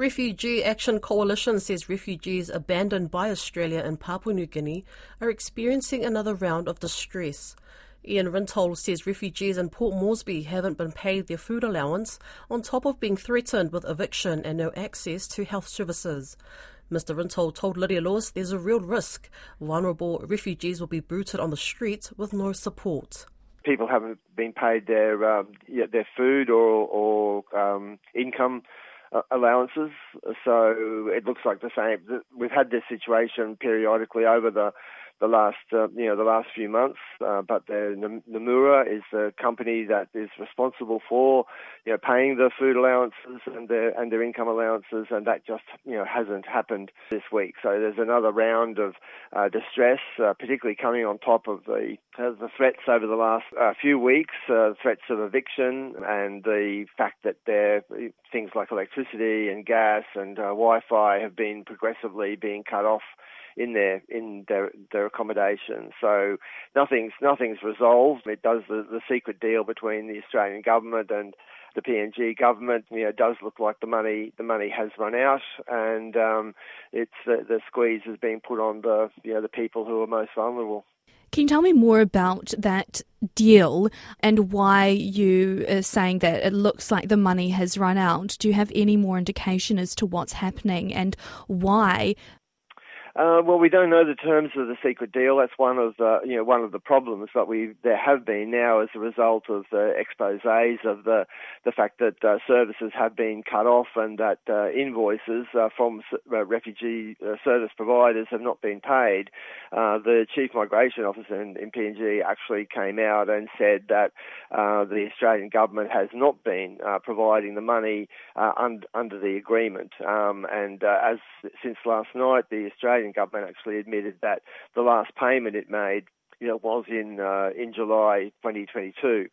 Refugee Action Coalition says refugees abandoned by Australia in Papua New Guinea are experiencing another round of distress. Ian Rintoul says refugees in Port Moresby haven't been paid their food allowance, on top of being threatened with eviction and no access to health services. Mr. Rintoul told Lydia Lewis there's a real risk vulnerable refugees will be booted on the streets with no support people haven't been paid their um, their food or, or um, income Uh, allowances. So it looks like the same. We've had this situation periodically over the the last uh, you know the last few months. Uh, but the Namura is the company that is responsible for you know paying the food allowances and their and their income allowances, and that just you know hasn't happened this week. So there's another round of uh, distress, uh, particularly coming on top of the uh, the threats over the last uh, few weeks, threats of eviction, and the fact that there things like electricity and gas and Wi-Fi have been progressively being cut off in their in their their accommodation. So nothing's nothing's resolved. It does the, the secret deal between the Australian government and the PNG government. You know, does look like the money the money has run out, and um, it's the, the squeeze is being put on the you know the people who are most vulnerable. Can you tell me more about that deal and why you are saying that it looks like the money has run out? Do you have any more indication as to what's happening and why uh, well, we don't know the terms of the secret deal. That's one of the you know one of the problems that we there have been now as a result of the exposés of the the fact that uh, services have been cut off and that uh, invoices uh, from uh, refugee uh, service providers have not been paid. the chief migration officer in, in, PNG actually came out and said that the Australian government has not been providing the money un- under the agreement. Um, and as since last night, the Australian Government actually admitted that the last payment it made you know, was in uh, in July 2022.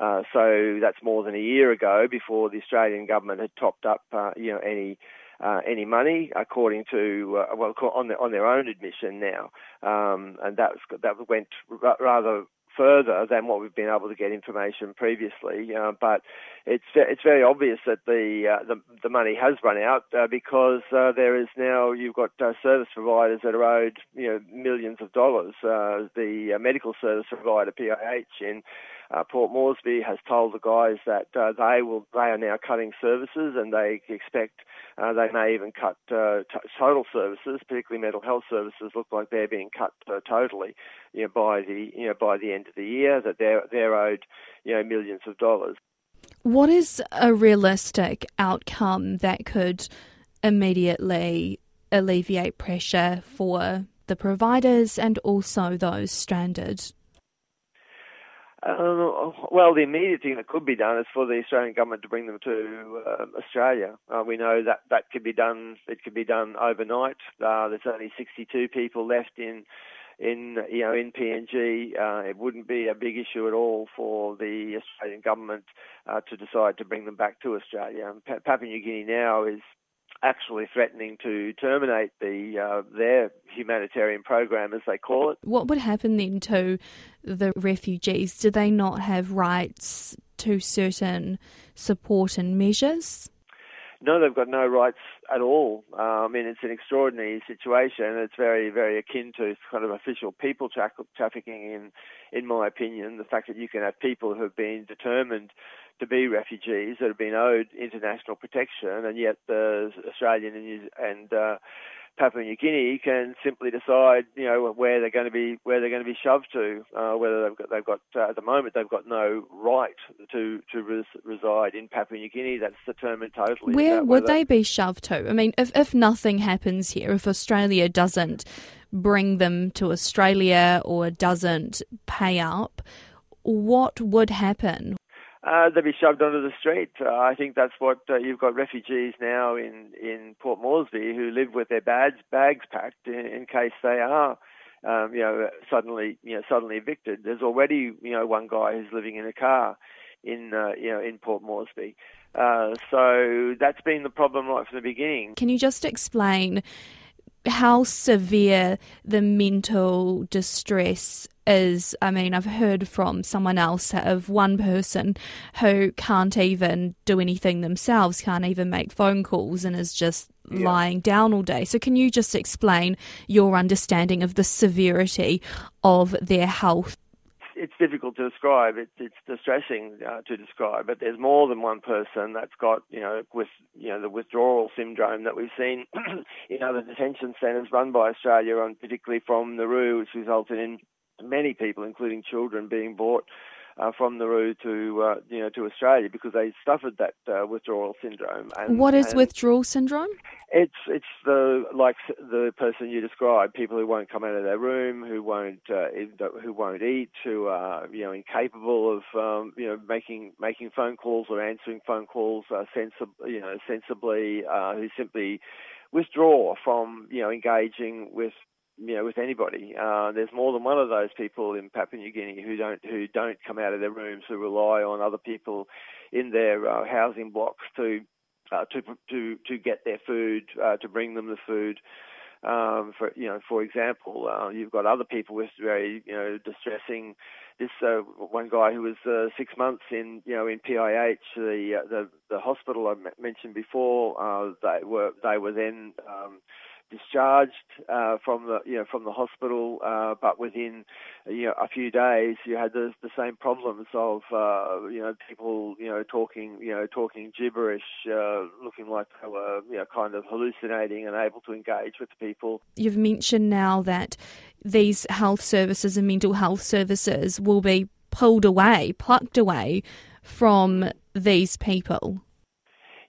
Uh, so that's more than a year ago before the Australian government had topped up, uh, you know, any uh, any money, according to uh, well, on their on their own admission now, um, and that was, that went rather further than what we've been able to get information previously. Uh, but it's it's very obvious that the uh, the, the money has run out uh, because uh, there is now you've got uh, service providers that are owed you know millions of dollars. Uh, the medical service provider PIH in uh, Port Moresby has told the guys that uh, they will they are now cutting services and they expect uh, they may even cut uh, t- total services, particularly mental health services. Look like they're being cut uh, totally, you know, by the you know by the end of the year that they're they're owed you know millions of dollars. What is a realistic outcome that could immediately alleviate pressure for the providers and also those stranded? Uh, well, the immediate thing that could be done is for the Australian government to bring them to uh, Australia. Uh, we know that that could be done. It could be done overnight. Uh, there's only 62 people left in in you know in PNG. Uh, it wouldn't be a big issue at all for the Australian government uh, to decide to bring them back to Australia. Papua New Guinea now is actually threatening to terminate the uh, their humanitarian program, as they call it. What would happen then to the refugees? Do they not have rights to certain support and measures? No, they've got no rights at all. Uh, I mean, it's an extraordinary situation. It's very, very akin to kind of official people tra- trafficking, in in my opinion. The fact that you can have people who have been determined to be refugees that have been owed international protection, and yet the Australian and, and uh, Papua New Guinea can simply decide, you know, where they're going to be, where they're going to be shoved to. Uh, whether they've got, they've got uh, at the moment they've got no right to to res- reside in Papua New Guinea. That's determined totally. Where would they be shoved to? I mean, if if nothing happens here, if Australia doesn't bring them to Australia or doesn't pay up, what would happen? Uh, they'll be shoved onto the street. Uh, I think that's what uh, you've got refugees now in, in Port Moresby who live with their bags bags packed in, in case they are, um, you know, suddenly you know suddenly evicted. There's already you know one guy who's living in a car in uh, you know in Port Moresby. Uh, so that's been the problem right from the beginning. Can you just explain how severe the mental distress is, I mean, I've heard from someone else of one person who can't even do anything themselves, can't even make phone calls, and is just yeah. lying down all day. So, can you just explain your understanding of the severity of their health? It's difficult to describe. It's, it's distressing uh, to describe. But there's more than one person that's got, you know, with you know the withdrawal syndrome that we've seen in other detention centres run by Australia, and particularly from Nauru, which resulted in many people, including children, being brought uh, from Nauru to uh, you know to Australia because they suffered that uh, withdrawal syndrome. And, what is withdrawal syndrome? It's it's the like the person you described, people who won't come out of their room, who won't uh, who won't eat, who are you know incapable of um, you know making making phone calls or answering phone calls uh, sensibly, you know sensibly, uh, who simply withdraw from you know engaging with you know, with anybody. Uh, there's more than one of those people in Papua New Guinea who don't who don't come out of their rooms, who rely on other people in their uh, housing blocks to uh, to to to get their food, uh, to bring them the food. Um, for you know, for example, uh, you've got other people with very you know distressing. This uh, one guy who was six months in you know in PIH, the the the hospital I mentioned before. They were they were then um, discharged uh, from the you know from the hospital, uh, but within you know a few days you had the, the same problems of uh, you know people you know talking you know talking gibberish, uh, looking like they were you know kind of hallucinating and able to engage with people. You've mentioned now that these health services and mental health services will be pulled away, plucked away from these people.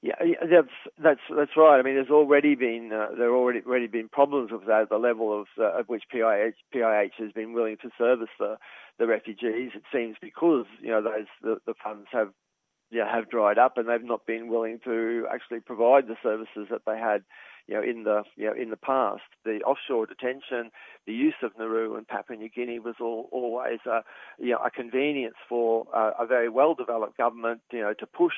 Yeah, that's that's that's right. I mean, there's already been uh, there already already been problems with that at the level of uh, at which PIH PIH has been willing to service the the refugees. It seems because you know those the, the funds have know, have dried up and they've not been willing to actually provide the services that they had you know, in the you know in the past, the offshore detention, the use of Nauru and Papua New Guinea was all, always a you know a convenience for uh, a very well developed government, you know, to push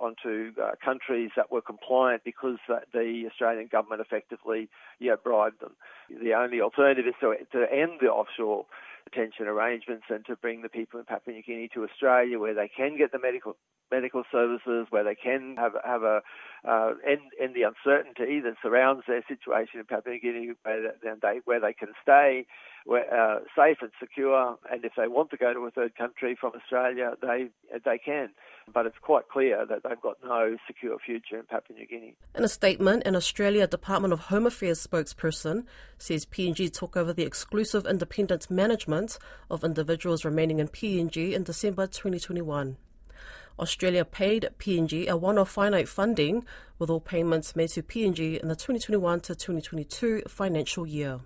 onto uh, countries that were compliant because uh, the Australian government effectively you know, bribed them. The only alternative is to, to end the offshore detention arrangements and to bring the people in Papua New Guinea to Australia where they can get the medical medical services, where they can have have a uh, end end the uncertainty that surrounds their situation in Papua New Guinea, where they where they can stay where, uh, safe and secure. And if they want to go to a third country from Australia, they they can. But it's quite clear that they've got no secure future in Papua New Guinea. In a statement, an Australia Department of Home Affairs spokesperson says PNG took over the exclusive independent management of individuals remaining in PNG in December 2021. Australia paid PNG a one-off finite funding, with all payments made to PNG in the 2021 to 2022 financial year.